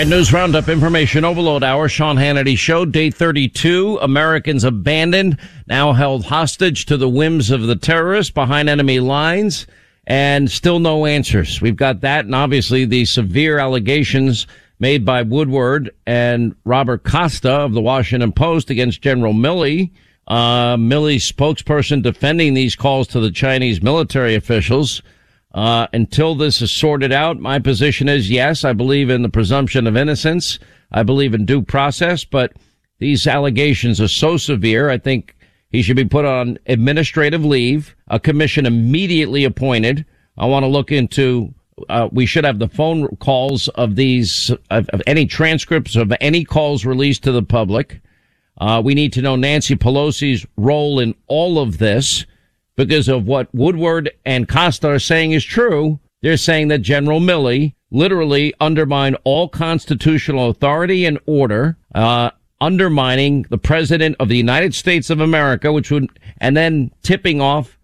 right, news roundup, information overload hour. Sean Hannity show, day 32. Americans abandoned, now held hostage to the whims of the terrorists behind enemy lines, and still no answers. We've got that, and obviously the severe allegations made by Woodward and Robert Costa of the Washington Post against General Milley. Uh, Milley's spokesperson defending these calls to the Chinese military officials. Uh, until this is sorted out, my position is yes, I believe in the presumption of innocence. I believe in due process, but these allegations are so severe. I think he should be put on administrative leave, a commission immediately appointed. I want to look into, uh, we should have the phone calls of these, of, of any transcripts of any calls released to the public. Uh, we need to know Nancy Pelosi's role in all of this because of what Woodward and Costa are saying is true. They're saying that General Milley literally undermined all constitutional authority and order, uh, undermining the president of the United States of America, which would, and then tipping off,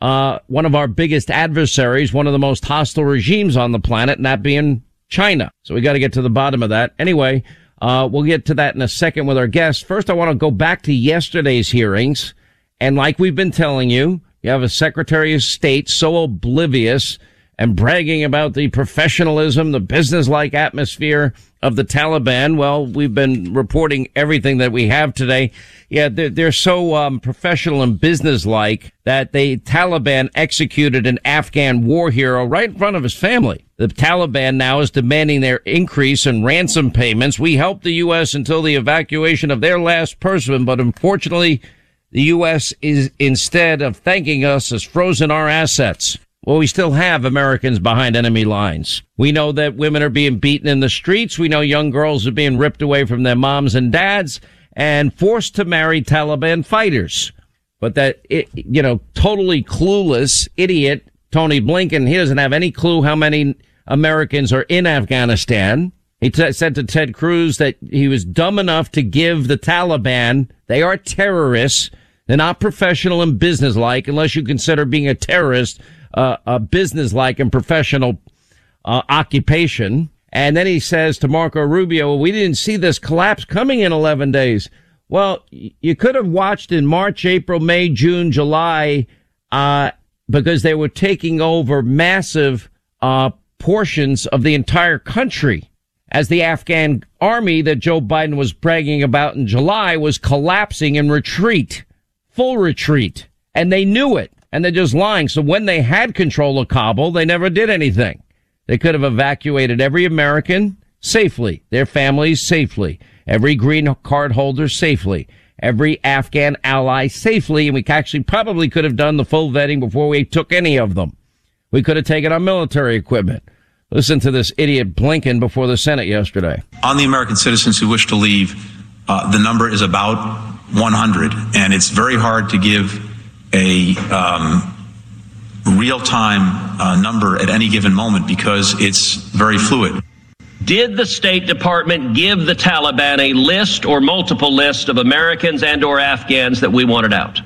uh, one of our biggest adversaries, one of the most hostile regimes on the planet, and that being China. So we got to get to the bottom of that. Anyway, uh, we'll get to that in a second with our guests. First, I want to go back to yesterday's hearings. And like we've been telling you, you have a Secretary of State so oblivious and bragging about the professionalism, the business-like atmosphere of the Taliban. Well, we've been reporting everything that we have today. Yeah, they're, they're so um, professional and businesslike that the Taliban executed an Afghan war hero right in front of his family. The Taliban now is demanding their increase in ransom payments. We helped the U.S. until the evacuation of their last person, but unfortunately, the U.S. is instead of thanking us has frozen our assets. Well, we still have Americans behind enemy lines. We know that women are being beaten in the streets. We know young girls are being ripped away from their moms and dads and forced to marry Taliban fighters. But that, it, you know, totally clueless idiot Tony Blinken, he doesn't have any clue how many Americans are in Afghanistan. He t- said to Ted Cruz that he was dumb enough to give the Taliban, they are terrorists. They're not professional and businesslike unless you consider being a terrorist uh, a businesslike and professional uh, occupation. And then he says to Marco Rubio, well, we didn't see this collapse coming in 11 days. Well, you could have watched in March, April, May, June, July, uh, because they were taking over massive, uh, portions of the entire country as the Afghan army that Joe Biden was bragging about in July was collapsing in retreat, full retreat. And they knew it and they're just lying. So when they had control of Kabul, they never did anything. They could have evacuated every American safely, their families safely, every green card holder safely, every Afghan ally safely. And we actually probably could have done the full vetting before we took any of them. We could have taken our military equipment. Listen to this idiot Blinken before the Senate yesterday. On the American citizens who wish to leave, uh, the number is about 100, and it's very hard to give a um, real time uh, number at any given moment because it's very fluid. Did the State Department give the Taliban a list or multiple lists of Americans and or Afghans that we wanted out?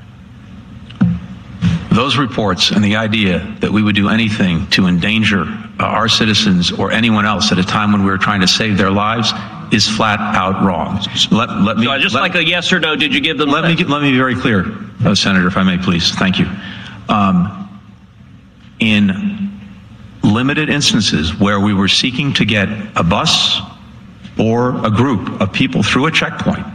Those reports and the idea that we would do anything to endanger uh, our citizens or anyone else at a time when we were trying to save their lives is flat out wrong. Let, let me, so just let, like a yes or no, did you give them? Let me let me be very clear, uh, Senator, if I may, please. Thank you. Um, in limited instances where we were seeking to get a bus or a group of people through a checkpoint,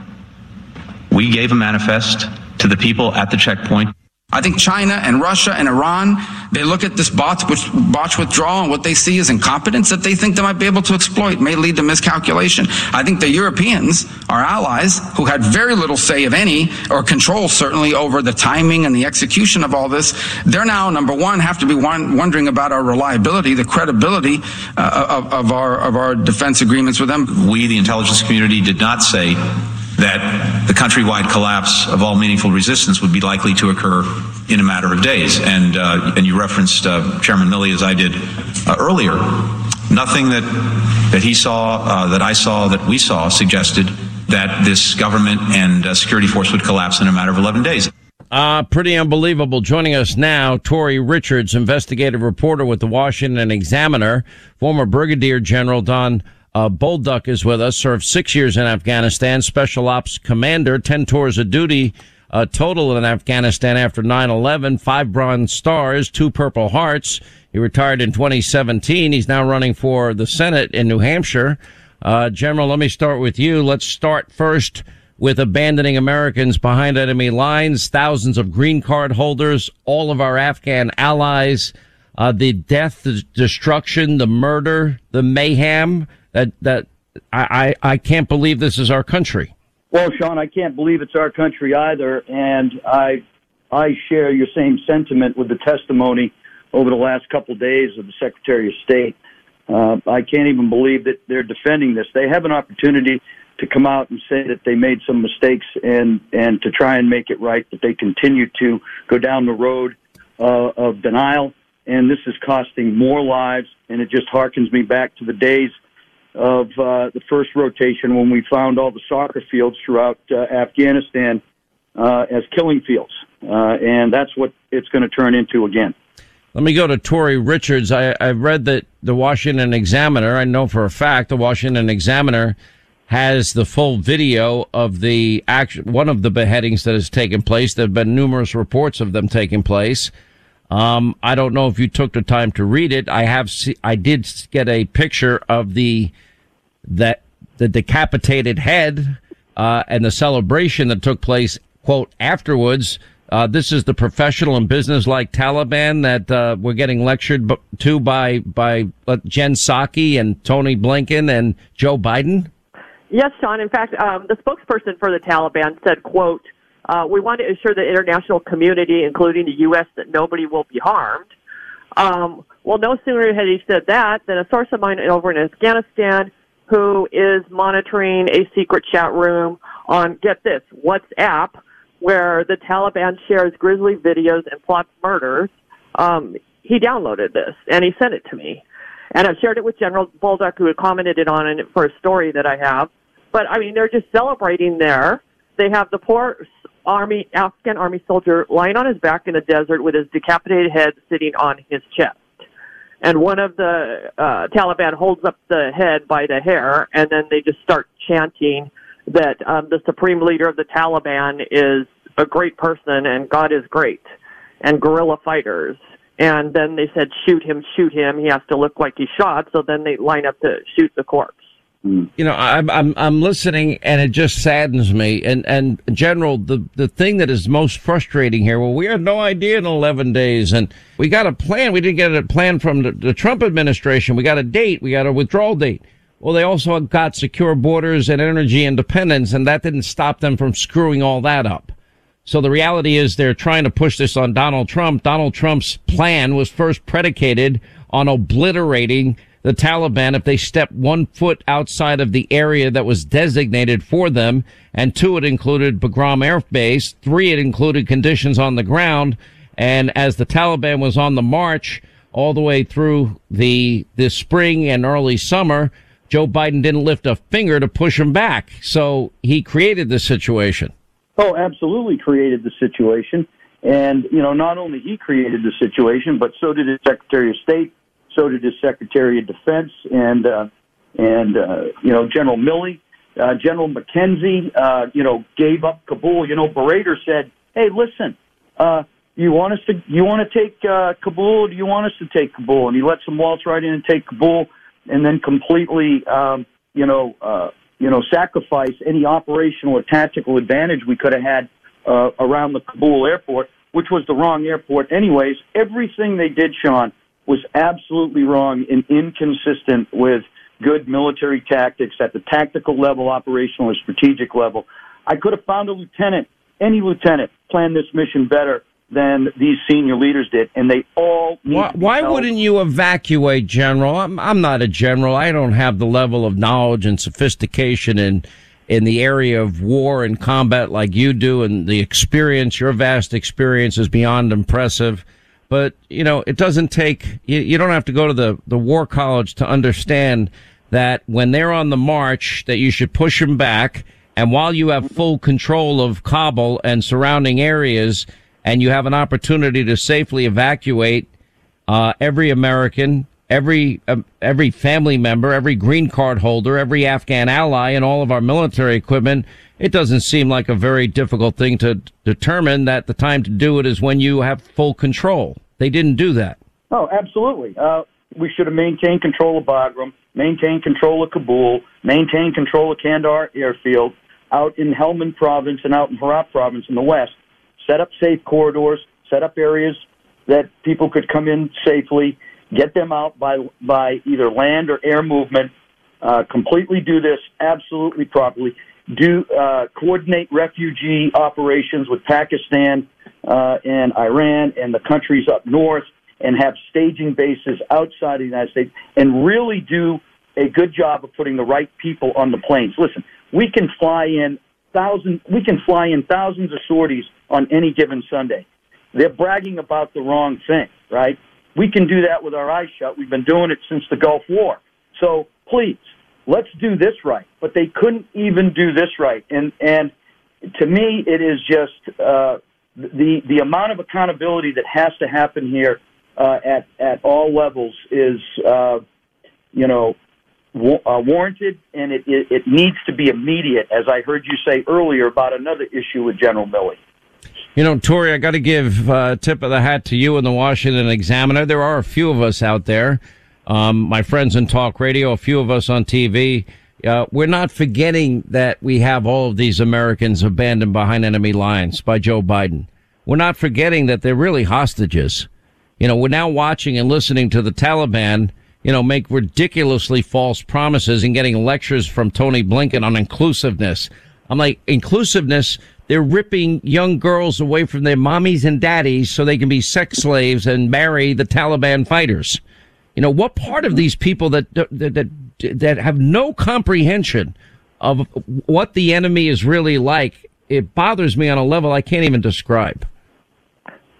we gave a manifest to the people at the checkpoint. I think China and Russia and Iran, they look at this botch, withdrawal and what they see is incompetence that they think they might be able to exploit may lead to miscalculation. I think the Europeans, our allies, who had very little say, if any, or control certainly over the timing and the execution of all this, they're now, number one, have to be wondering about our reliability, the credibility uh, of, of, our, of our defense agreements with them. We, the intelligence community, did not say that the countrywide collapse of all meaningful resistance would be likely to occur in a matter of days. And, uh, and you referenced uh, Chairman Milley, as I did uh, earlier. Nothing that, that he saw, uh, that I saw, that we saw suggested that this government and uh, security force would collapse in a matter of 11 days. Uh, pretty unbelievable. Joining us now, Tori Richards, investigative reporter with the Washington Examiner, former Brigadier General Don uh, Bolduc is with us, served six years in Afghanistan, special ops commander, 10 tours of duty uh, total in Afghanistan after 9-11, five Bronze Stars, two Purple Hearts. He retired in 2017. He's now running for the Senate in New Hampshire. Uh, General, let me start with you. Let's start first with abandoning Americans behind enemy lines, thousands of green card holders, all of our Afghan allies, uh, the death, the destruction, the murder, the mayhem that, that I, I, I can't believe this is our country. Well, Sean, I can't believe it's our country either. And I, I share your same sentiment with the testimony over the last couple of days of the Secretary of State. Uh, I can't even believe that they're defending this. They have an opportunity to come out and say that they made some mistakes and and to try and make it right, but they continue to go down the road uh, of denial, and this is costing more lives. And it just harkens me back to the days of uh, the first rotation when we found all the soccer fields throughout uh, Afghanistan uh, as killing fields, uh, and that's what it's going to turn into again. Let me go to Tori Richards. I, I read that the Washington Examiner, I know for a fact, the Washington Examiner has the full video of the action, one of the beheadings that has taken place. There have been numerous reports of them taking place. Um, I don't know if you took the time to read it. I have, see, I did get a picture of the, that, the decapitated head, uh, and the celebration that took place, quote, afterwards. Uh, this is the professional and business-like Taliban that uh, we're getting lectured to by by uh, Jen Psaki and Tony Blinken and Joe Biden. Yes, Sean. In fact, um, the spokesperson for the Taliban said, quote, uh, we want to assure the international community, including the U.S., that nobody will be harmed. Um, well, no sooner had he said that than a source of mine over in Afghanistan who is monitoring a secret chat room on, get this, WhatsApp, where the Taliban shares grisly videos and plots murders. Um, he downloaded this and he sent it to me. And I've shared it with General Bolduc, who had commented on it for a story that I have. But I mean, they're just celebrating there. They have the poor army, Afghan army soldier lying on his back in the desert with his decapitated head sitting on his chest. And one of the uh, Taliban holds up the head by the hair, and then they just start chanting that um, the supreme leader of the Taliban is a great person and God is great, and guerrilla fighters. And then they said, shoot him, shoot him. He has to look like he's shot. So then they line up to shoot the corpse. You know, I'm I'm I'm listening, and it just saddens me. And and General, the the thing that is most frustrating here, well, we had no idea in 11 days, and we got a plan. We didn't get a plan from the, the Trump administration. We got a date. We got a withdrawal date. Well, they also got secure borders and energy independence, and that didn't stop them from screwing all that up. So the reality is they're trying to push this on Donald Trump. Donald Trump's plan was first predicated on obliterating the Taliban if they step one foot outside of the area that was designated for them. And two, it included Bagram Air Base. Three, it included conditions on the ground. And as the Taliban was on the march all the way through the, the spring and early summer, Joe Biden didn't lift a finger to push him back. So he created the situation. Oh, absolutely created the situation. And, you know, not only he created the situation, but so did his Secretary of State, so did his Secretary of Defense and uh, and uh, you know General Milley, uh, General McKenzie. Uh, you know gave up Kabul. You know Baradar said, "Hey, listen, uh, you want us to you want to take uh, Kabul? Do you want us to take Kabul?" And he lets them waltz right in and take Kabul, and then completely um, you know uh, you know sacrifice any operational or tactical advantage we could have had uh, around the Kabul airport, which was the wrong airport anyways. Everything they did, Sean was absolutely wrong and inconsistent with good military tactics at the tactical level, operational, and strategic level. I could have found a lieutenant, any lieutenant, planned this mission better than these senior leaders did, and they all. why, why wouldn't you evacuate, General? I'm, I'm not a general. I don't have the level of knowledge and sophistication in in the area of war and combat like you do, and the experience, your vast experience, is beyond impressive. But, you know, it doesn't take, you, you don't have to go to the, the war college to understand that when they're on the march, that you should push them back. And while you have full control of Kabul and surrounding areas, and you have an opportunity to safely evacuate uh, every American every uh, every family member, every green card holder, every Afghan ally, and all of our military equipment. It doesn't seem like a very difficult thing to determine that the time to do it is when you have full control. They didn't do that. Oh, absolutely. Uh, we should have maintained control of Bagram, maintained control of Kabul, maintained control of Kandahar airfield, out in Helmand province and out in Herat province in the west, set up safe corridors, set up areas that people could come in safely, get them out by by either land or air movement, uh, completely do this absolutely properly, do uh, coordinate refugee operations with Pakistan uh, and Iran and the countries up north, and have staging bases outside the United States, and really do a good job of putting the right people on the planes. Listen, we can fly in thousands. We can fly in thousands of sorties on any given Sunday. They're bragging about the wrong thing, right? We can do that with our eyes shut. We've been doing it since the Gulf War. So please, let's do this right. But they couldn't even do this right, and and to me, it is just uh, the the amount of accountability that has to happen here uh, at at all levels is, uh, you know, uh, warranted, and it, it, it needs to be immediate, as I heard you say earlier about another issue with General Milley. You know, Tori, I got to give uh, tip of the hat to you and the Washington Examiner. There are a few of us out there, um, my friends in talk radio, a few of us on TV. Uh, we're not forgetting that we have all of these Americans abandoned behind enemy lines by Joe Biden. We're not forgetting that they're really hostages. You know, we're now watching and listening to the Taliban you know, make ridiculously false promises and getting lectures from Tony Blinken on inclusiveness. I'm like, inclusiveness, they're ripping young girls away from their mommies and daddies so they can be sex slaves and marry the Taliban fighters. You know, what part of these people that, that, that, that have no comprehension of what the enemy is really like, it bothers me on a level I can't even describe.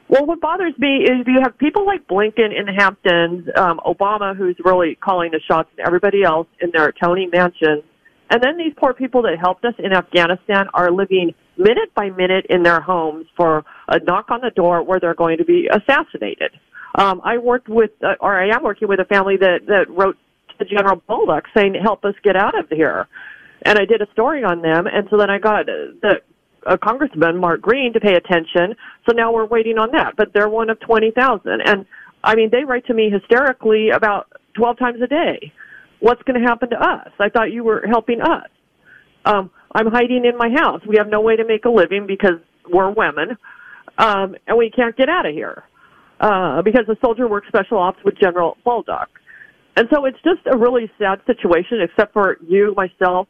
Well, what bothers me is you have people like Blinken in the Hamptons, um, Obama, who's really calling the shots, and everybody else in their Tony mansion. And then these poor people that helped us in Afghanistan are living minute by minute in their homes for a knock on the door where they're going to be assassinated. Um, I worked with, uh, or I am working with a family that, that wrote to General Bolduc saying, help us get out of here. And I did a story on them. And so then I got the uh, Congressman Mark Green to pay attention. So now we're waiting on that. But they're one of 20,000. And I mean, they write to me hysterically about 12 times a day. What's going to happen to us? I thought you were helping us. Um, I'm hiding in my house. We have no way to make a living because we're women, um, and we can't get out of here uh, because the soldier works special ops with General Bolduc. And so it's just a really sad situation, except for you, myself,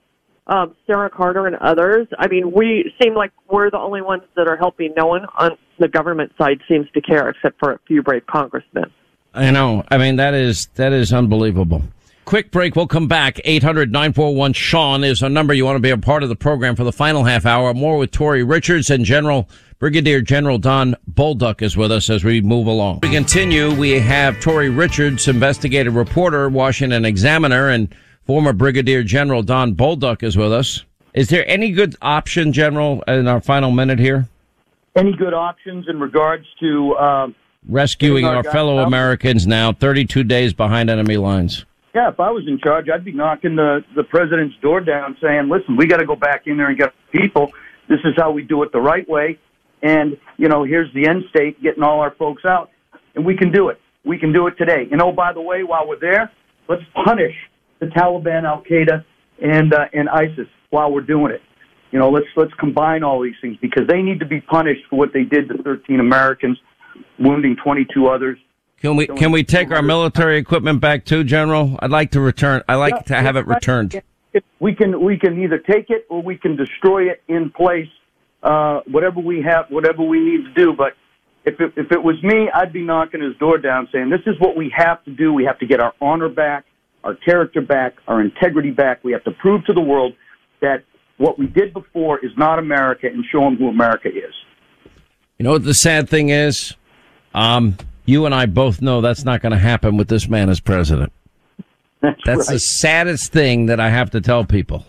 um, Sarah Carter and others. I mean, we seem like we're the only ones that are helping. No one on the government side seems to care, except for a few brave congressmen. I know. I mean, that is that is unbelievable. Quick break. We'll come back. 800-941 Sean is a number. You want to be a part of the program for the final half hour. More with Tori Richards and General Brigadier General Don Bolduc is with us as we move along. We continue. We have Tori Richards, investigative reporter, Washington Examiner, and Former Brigadier General Don Bolduc is with us. Is there any good option, General, in our final minute here? Any good options in regards to uh, rescuing our, our fellow out? Americans now, 32 days behind enemy lines? Yeah, if I was in charge, I'd be knocking the, the president's door down saying, listen, we got to go back in there and get people. This is how we do it the right way. And, you know, here's the end state, getting all our folks out. And we can do it. We can do it today. And oh, by the way, while we're there, let's punish the Taliban, Al Qaeda, and uh, and ISIS while we're doing it. You know, let's let's combine all these things because they need to be punished for what they did to 13 Americans, wounding 22 others. Can we can we take our military equipment back too, General? I'd like to return. I like yeah, to have it returned. We can we can either take it or we can destroy it in place. Uh, whatever we have, whatever we need to do. But if it, if it was me, I'd be knocking his door down, saying, "This is what we have to do. We have to get our honor back our character back, our integrity back. We have to prove to the world that what we did before is not America and show them who America is. You know what the sad thing is? Um, you and I both know that's not going to happen with this man as president. That's, that's right. the saddest thing that I have to tell people.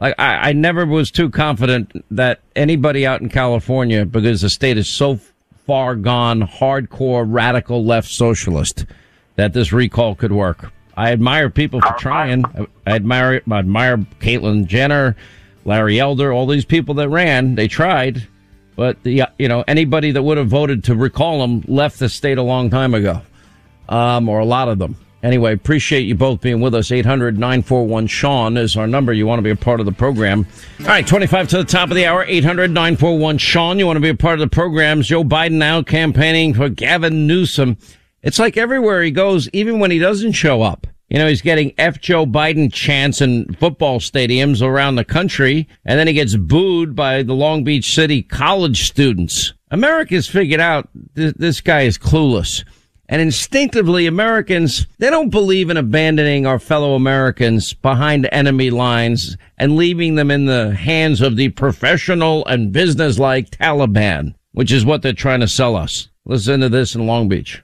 Like I, I never was too confident that anybody out in California, because the state is so far gone, hardcore, radical left socialist, that this recall could work. I admire people for trying. I admire, I admire Caitlyn Jenner, Larry Elder, all these people that ran. They tried, but the you know anybody that would have voted to recall him left the state a long time ago, um, or a lot of them. Anyway, appreciate you both being with us. 800 941 Sean is our number. You want to be a part of the program. All right, 25 to the top of the hour. 800 941 Sean. You want to be a part of the program. Joe Biden now campaigning for Gavin Newsom. It's like everywhere he goes, even when he doesn't show up. You know, he's getting F. Joe Biden chants in football stadiums around the country, and then he gets booed by the Long Beach City college students. America's figured out th- this guy is clueless. And instinctively, Americans, they don't believe in abandoning our fellow Americans behind enemy lines and leaving them in the hands of the professional and businesslike Taliban, which is what they're trying to sell us. Listen to this in Long Beach.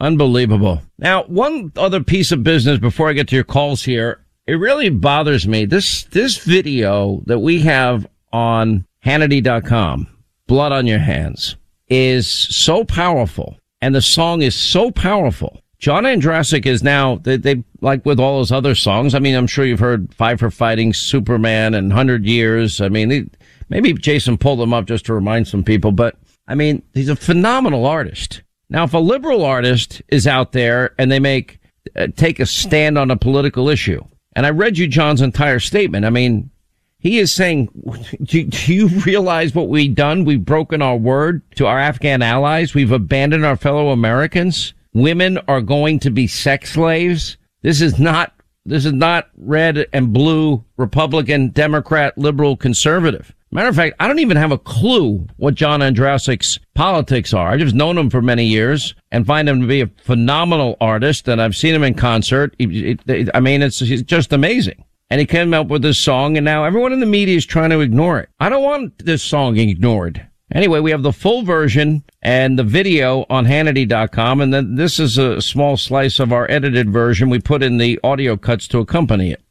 Unbelievable. Now, one other piece of business before I get to your calls here. It really bothers me. This, this video that we have on Hannity.com, Blood on Your Hands, is so powerful and the song is so powerful. John Ondrasik is now, they, they, like with all his other songs. I mean, I'm sure you've heard Five for Fighting, Superman, and 100 Years. I mean, they, maybe Jason pulled them up just to remind some people, but I mean, he's a phenomenal artist. Now, if a liberal artist is out there and they make uh, take a stand on a political issue, and I read you John's entire statement. I mean, he is saying, do, do, you realize what we've done? We've broken our word to our Afghan allies. We've abandoned our fellow Americans. Women are going to be sex slaves. This is not, this is not red and blue, Republican, Democrat, liberal, conservative. Matter of fact, I don't even have a clue what John Ondrasik's politics are. I've just known him for many years and find him to be a phenomenal artist, and I've seen him in concert. I mean, it's just amazing. And he came up with this song, and now everyone in the media is trying to ignore it. I don't want this song ignored. Anyway, we have the full version and the video on Hannity.com, and then this is a small slice of our edited version. We put in the audio cuts to accompany it.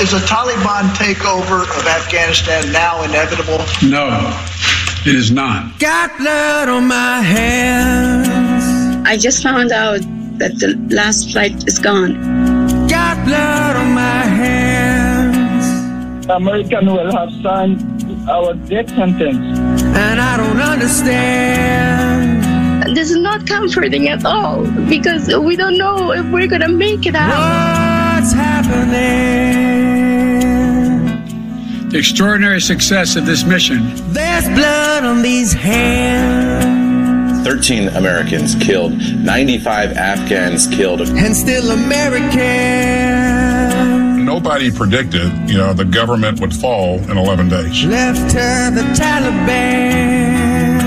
Is a Taliban takeover of Afghanistan now inevitable? No, it is not. Got blood on my hands. I just found out that the last flight is gone. Got blood on my hands. American will have signed our death sentence. And I don't understand. This is not comforting at all because we don't know if we're gonna make it out. What's happening? The extraordinary success of this mission. There's blood on these hands. 13 Americans killed, 95 Afghans killed. And still American. Nobody predicted, you know, the government would fall in 11 days. Left to the Taliban.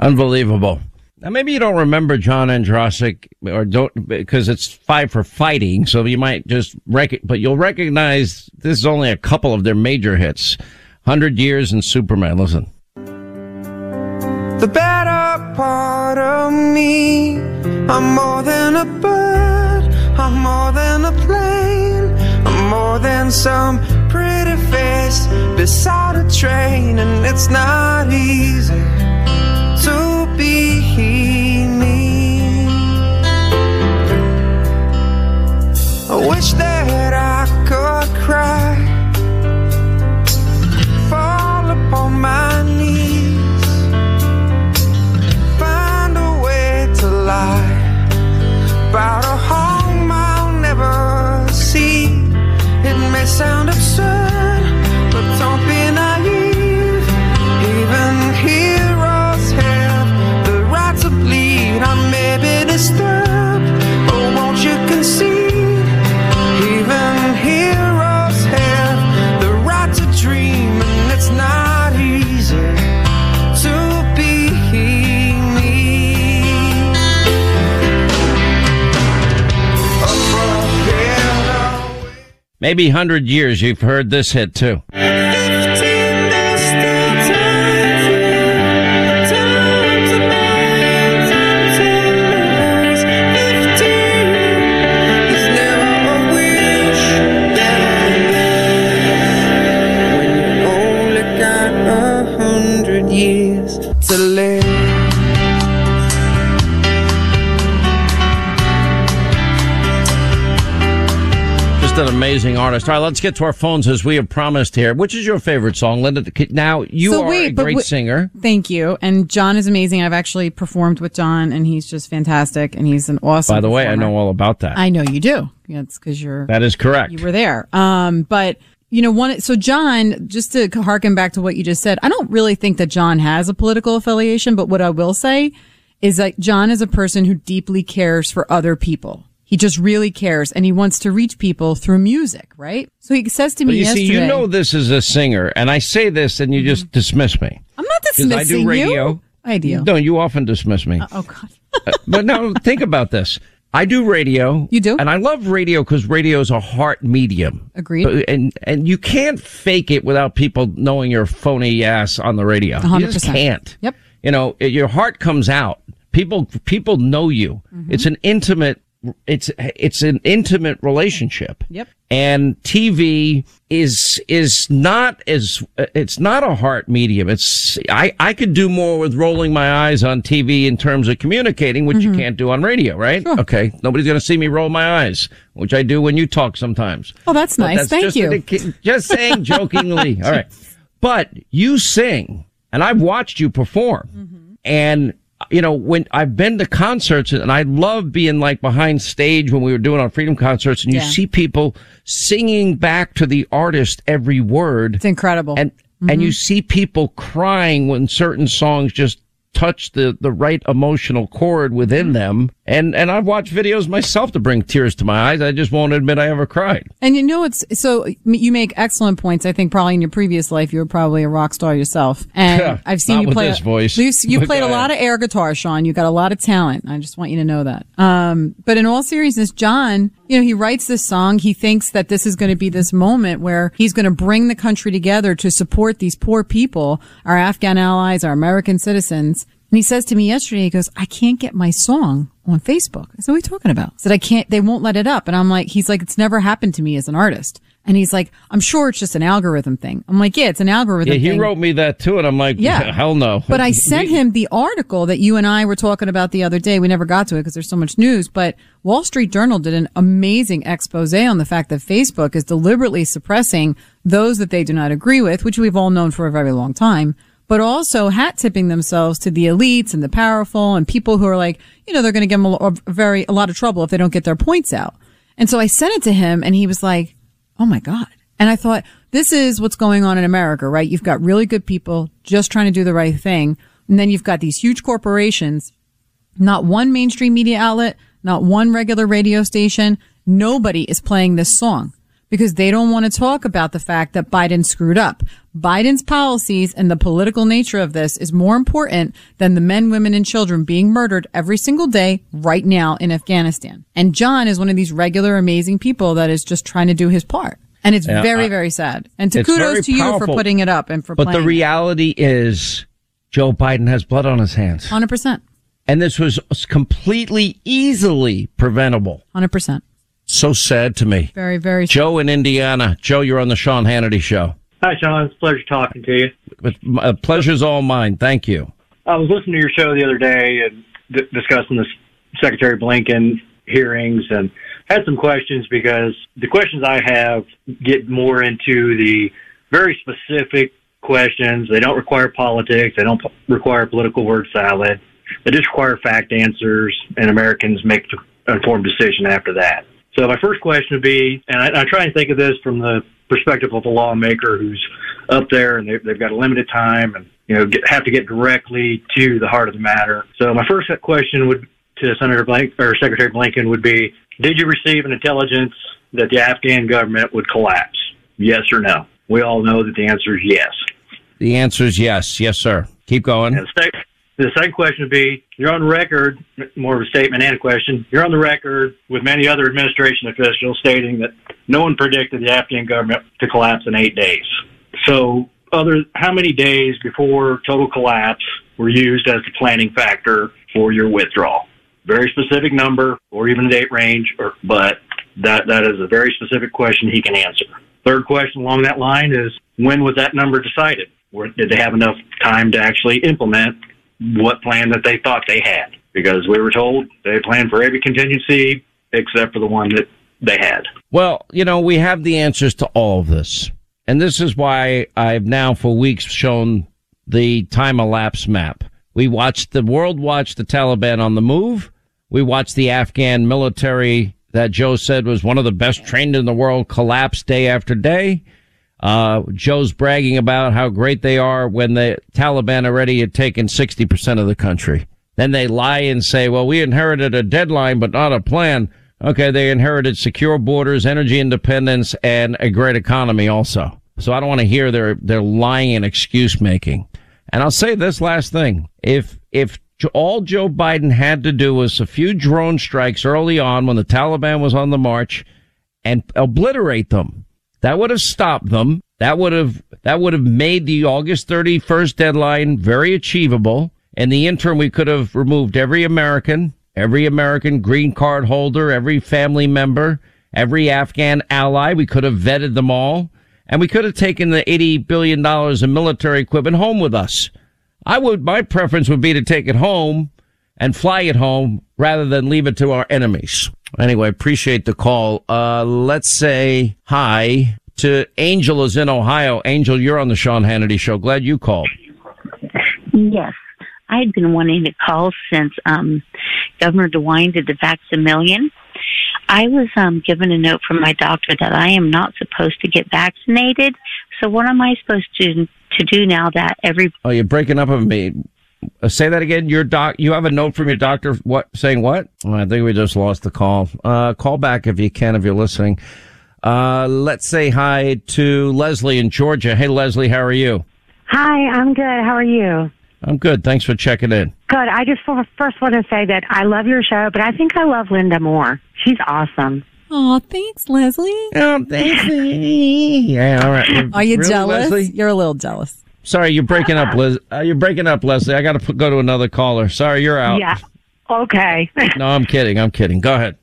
Unbelievable. Now, maybe you don't remember John Ondrasik or don't because it's five for fighting. So you might just rec- but you'll recognize this is only a couple of their major hits. Hundred Years and Superman. Listen. The better part of me. I'm more than a bird. I'm more than a plane. I'm more than some pretty face beside a train. And it's not easy be me. I wish that I could cry, fall upon my knees, find a way to lie. About Maybe hundred years you've heard this hit too. Amazing artist. All right, let's get to our phones as we have promised here. Which is your favorite song, Linda? Now you So are wait, a great wait- singer. Thank you. And John is amazing. I've actually performed with John, and he's just fantastic. And he's an awesome. By the way, I know all about that. I know you do. It's because you're. that is correct. You were there. Um, but you know, one. So John, just to harken back to what you just said, I don't really think that John has a political affiliation. But what I will say is that John is a person who deeply cares for other people. He just really cares, and he wants to reach people through music, right? So he says to me But you yesterday. see, you know this is a singer, and I say this, and you just dismiss me. I'm not dismissing I do radio. you. I do. No, you often dismiss me. oh God. Uh, but now think about this. I do radio. You do? And I love radio because radio is a heart medium. Agreed. And and you can't fake it without people knowing your phony ass on the radio. You just can't. Yep. You know, your heart comes out. People people know you. Mm-hmm. It's an intimate it's it's an intimate relationship. Yep. And TV is is not as it's not a heart medium. It's I I could do more with rolling my eyes on TV in terms of communicating, which Mm-hmm. you can't do on radio, right? Okay, nobody's going to see me roll my eyes, which I do when you talk sometimes. Oh, that's But nice. Thank just you. an- just saying jokingly. All right. But you sing, and I've watched you perform. Mm-hmm. And, you know, when I've been to concerts, and I love being like behind stage when we were doing our freedom concerts, and you Yeah. see people singing back to the artist every word. It's incredible. And, and you mm-hmm. see people crying when certain songs just touch the, the right emotional chord within mm. them. And, and I've watched videos myself to bring tears to my eyes. I just won't admit I ever cried. And you know, it's so you make excellent points. I think probably in your previous life, you were probably a rock star yourself. And Yeah, I've seen not you with play this voice. You, you played a lot of air guitar, Sean. You got a lot of talent. I just want you to know that. Um, but in all seriousness, John, you know, he writes this song. He thinks that this is going to be this moment where he's going to bring the country together to support these poor people, our Afghan allies, our American citizens. And he says to me yesterday, he goes, I can't get my song on Facebook. I said, what are you talking about? I said, I can't, they won't let it up. And I'm like, he's like, it's never happened to me as an artist. And he's like, I'm sure it's just an algorithm thing. I'm like, yeah, it's an algorithm Yeah, he thing. wrote me that too, and I'm like, Yeah. hell no. But I sent him the article that you and I were talking about the other day. We never got to it because there's so much news, but Wall Street Journal did an amazing expose on the fact that Facebook is deliberately suppressing those that they do not agree with, which we've all known for a very long time, but also hat tipping themselves to the elites and the powerful and people who are like, you know, they're going to give them a, very, a lot of trouble if they don't get their points out. And so I sent it to him and he was like, Oh my God. And I thought, this is what's going on in America, right? You've got really good people just trying to do the right thing. And then you've got these huge corporations, not one mainstream media outlet, not one regular radio station. Nobody is playing this song because they don't want to talk about the fact that Biden screwed up. Biden's policies and the political nature of this is more important than the men, women, and children being murdered every single day right now in Afghanistan. And John is one of these regular, amazing people that is just trying to do his part. And it's Yeah, very, I- very sad. And to kudos to you for putting it up and for But the reality is, Joe Biden has blood on his hands. 100%. And this was completely easily preventable. 100%. So sad to me. Very, very Joe in Indiana. Joe, you're on the Sean Hannity show. Hi, Sean. It's a pleasure talking to you. But uh, pleasure's all mine. Thank you. I was listening to your show the other day and d- discussing the Secretary Blinken hearings and had some questions because the questions I have get more into the very specific questions. They don't require politics. They don't p- require political word salad. They just require fact answers, and Americans make the informed decision after that. So my first question would be, and I, I try and think of this from the perspective of a lawmaker who's up there and they've, they've got a limited time and you know get, have to get directly to the heart of the matter. So my first question would to Senator Blank or Secretary Blinken would be: Did you receive an intelligence that the Afghan government would collapse? Yes or no? We all know that the answer is yes. The answer is yes. Yes, sir. Keep going. And the, sec- the second question would be, you're on record, more of a statement and a question, you're on the record with many other administration officials stating that no one predicted the Afghan government to collapse in eight days. So, other how many days before total collapse were used as the planning factor for your withdrawal? Very specific number, or even date range, or but that that is a very specific question he can answer. Third question along that line is when was that number decided? Did they have enough time to actually implement what plan that they thought they had? Because we were told they planned for every contingency except for the one that they had. Well, you know, we have the answers to all of this. And this is why I've now for weeks shown the time elapse map. We watched the world watch the Taliban on the move. We watched the Afghan military that Joe said was one of the best trained in the world collapse day after day. Uh, Joe's bragging about how great they are when the Taliban already had taken 60% of the country. Then they lie and say, well, we inherited a deadline, but not a plan. Okay. They inherited secure borders, energy independence, and a great economy also. So I don't want to hear their, their lying and excuse making. And I'll say this last thing. If, if all Joe Biden had to do was a few drone strikes early on when the Taliban was on the march and obliterate them, that would have stopped them. That would have, that would have made the August 31st deadline very achievable. In the interim, we could have removed every American, every American green card holder, every family member, every Afghan ally. We could have vetted them all and we could have taken the $80 billion in military equipment home with us. I would, my preference would be to take it home and fly it home rather than leave it to our enemies. Anyway, appreciate the call. Uh, let's say hi to Angel is in Ohio. Angel, you're on the Sean Hannity show. Glad you called. Yes. I had been wanting to call since um, Governor DeWine did the Vax-A-Million. I was um, given a note from my doctor that I am not supposed to get vaccinated. So what am I supposed to to do now that every? Oh, you're breaking up on me. Uh, say that again. Your doc. You have a note from your doctor. What saying? What? Oh, I think we just lost the call. Uh, call back if you can, if you're listening. Uh, let's say hi to Leslie in Georgia. Hey, Leslie, how are you? Hi, I'm good. How are you? I'm good. Thanks for checking in. Good. I just first want to say that I love your show, but I think I love Linda more. She's awesome. Oh, thanks, Leslie. Oh, thanks. yeah, all right. Are you Really, jealous? Leslie? You're a little jealous. Sorry, you're breaking up, Liz. Uh, you're breaking up, Leslie. I got to go to another caller. Sorry, you're out. Yeah. Okay. No, I'm kidding. I'm kidding. Go ahead.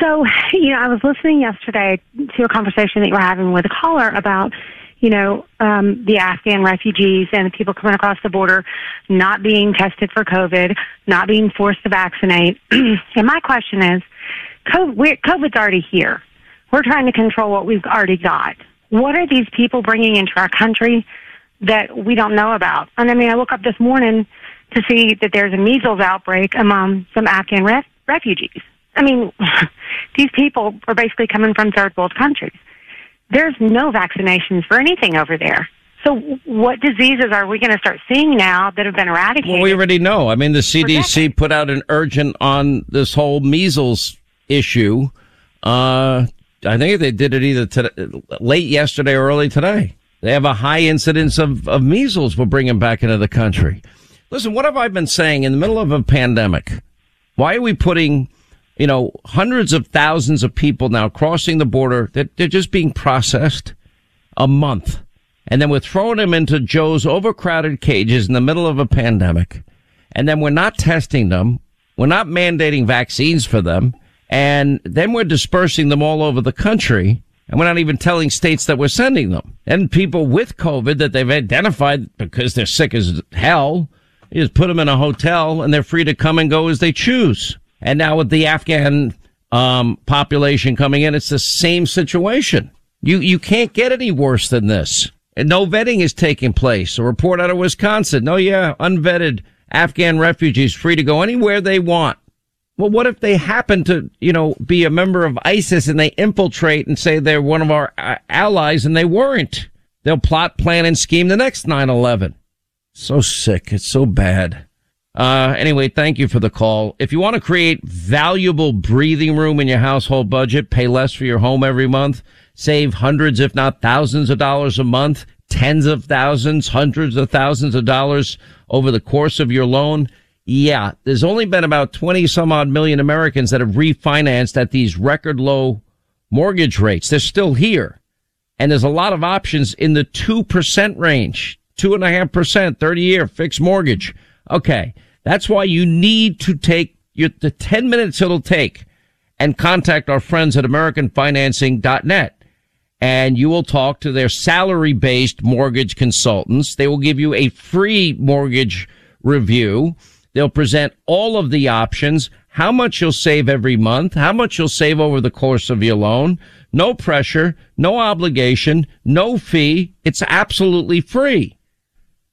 So, you know, I was listening yesterday to a conversation that you were having with a caller about, you know, um, the Afghan refugees and the people coming across the border not being tested for COVID, not being forced to vaccinate. and my question is, COVID, COVID's already here. We're trying to control what we've already got. What are these people bringing into our country that we don't know about? And I mean, I woke up this morning to see that there's a measles outbreak among some Afghan ref- refugees. I mean, these people are basically coming from third world countries. There's no vaccinations for anything over there. So, what diseases are we going to start seeing now that have been eradicated? Well, we already know. I mean, the CDC put out an urgent on this whole measles issue. Uh, I think they did it either today, late yesterday or early today. They have a high incidence of, of measles we're bringing back into the country. Listen, what have I been saying in the middle of a pandemic? Why are we putting, you know, hundreds of thousands of people now crossing the border that they're just being processed a month? And then we're throwing them into Joe's overcrowded cages in the middle of a pandemic. And then we're not testing them. We're not mandating vaccines for them. And then we're dispersing them all over the country. And we're not even telling states that we're sending them. And people with COVID that they've identified because they're sick as hell, you just put them in a hotel and they're free to come and go as they choose. And now with the Afghan um, population coming in, it's the same situation. You you can't get any worse than this. And no vetting is taking place. A report out of Wisconsin. No, yeah, unvetted Afghan refugees free to go anywhere they want. Well, what if they happen to, you know, be a member of ISIS and they infiltrate and say they're one of our uh, allies and they weren't? They'll plot, plan, and scheme the next 9-11. So sick. It's so bad. Uh, anyway, thank you for the call. If you want to create valuable breathing room in your household budget, pay less for your home every month, save hundreds, if not thousands of dollars a month, tens of thousands, hundreds of thousands of dollars over the course of your loan. Yeah, there's only been about 20 some odd million Americans that have refinanced at these record low mortgage rates. They're still here. And there's a lot of options in the 2% range, two and a half percent, 30 year fixed mortgage. Okay. That's why you need to take your, the 10 minutes it'll take and contact our friends at AmericanFinancing.net. And you will talk to their salary based mortgage consultants. They will give you a free mortgage review. They'll present all of the options, how much you'll save every month, how much you'll save over the course of your loan. No pressure, no obligation, no fee. It's absolutely free.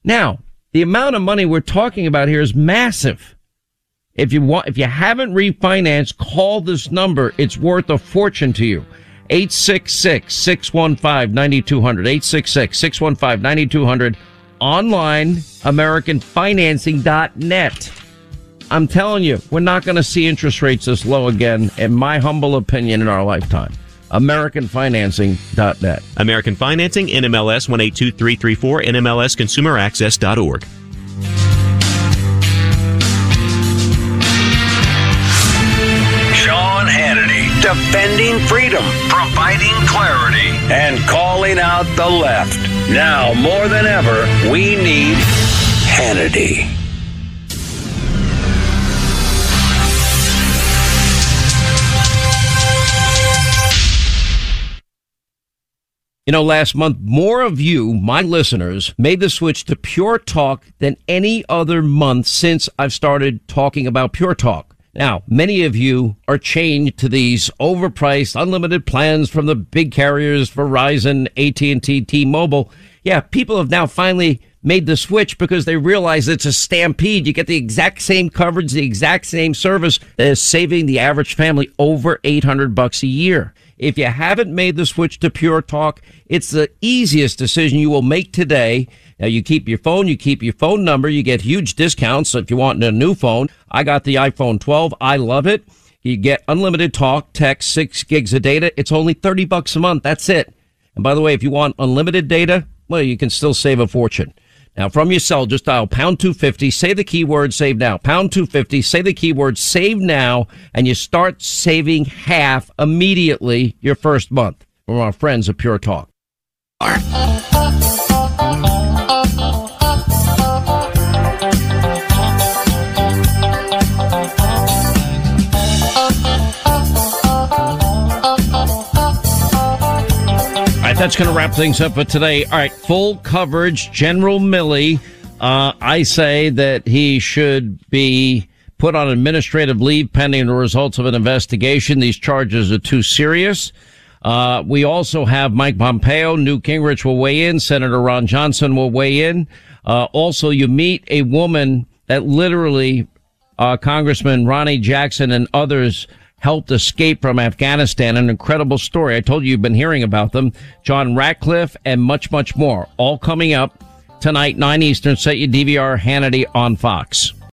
Now, the amount of money we're talking about here is massive. If you want, if you haven't refinanced, call this number. It's worth a fortune to you. 866-615-9200. 866-615-9200. Online, AmericanFinancing.net. I'm telling you, we're not going to see interest rates this low again, in my humble opinion, in our lifetime. AmericanFinancing.net. American Financing, NMLS 182334, NMLSConsumerAccess.org. Sean Hannity, defending freedom, providing clarity, and calling out the left. Now, more than ever, we need Hannity. You know, last month, more of you, my listeners, made the switch to Pure Talk than any other month since I've started talking about Pure Talk. Now, many of you are chained to these overpriced, unlimited plans from the big carriers, Verizon, AT&T, T-Mobile. Yeah, people have now finally made the switch because they realize it's a stampede. You get the exact same coverage, the exact same service that is saving the average family over 800 bucks a year. If you haven't made the switch to Pure Talk, it's the easiest decision you will make today. Now you keep your phone, you keep your phone number, you get huge discounts if you want a new phone. I got the iPhone 12. I love it. You get unlimited talk, text, six gigs of data. It's only 30 bucks a month. That's it. And by the way, if you want unlimited data, well, you can still save a fortune. Now, from your cell, just dial pound 250, say the keyword save now. Pound 250, say the keyword save now, and you start saving half immediately your first month from our friends at Pure Talk. That's going to wrap things up for today. All right, full coverage. General Milley, uh, I say that he should be put on administrative leave pending the results of an investigation. These charges are too serious. Uh, we also have Mike Pompeo, Newt Gingrich will weigh in, Senator Ron Johnson will weigh in. Uh, also, you meet a woman that literally, uh, Congressman Ronny Jackson and others helped escape from Afghanistan. An incredible story. I told you you've been hearing about them. John Ratcliffe and much, much more. All coming up tonight, 9 Eastern. Set your DVR Hannity on Fox.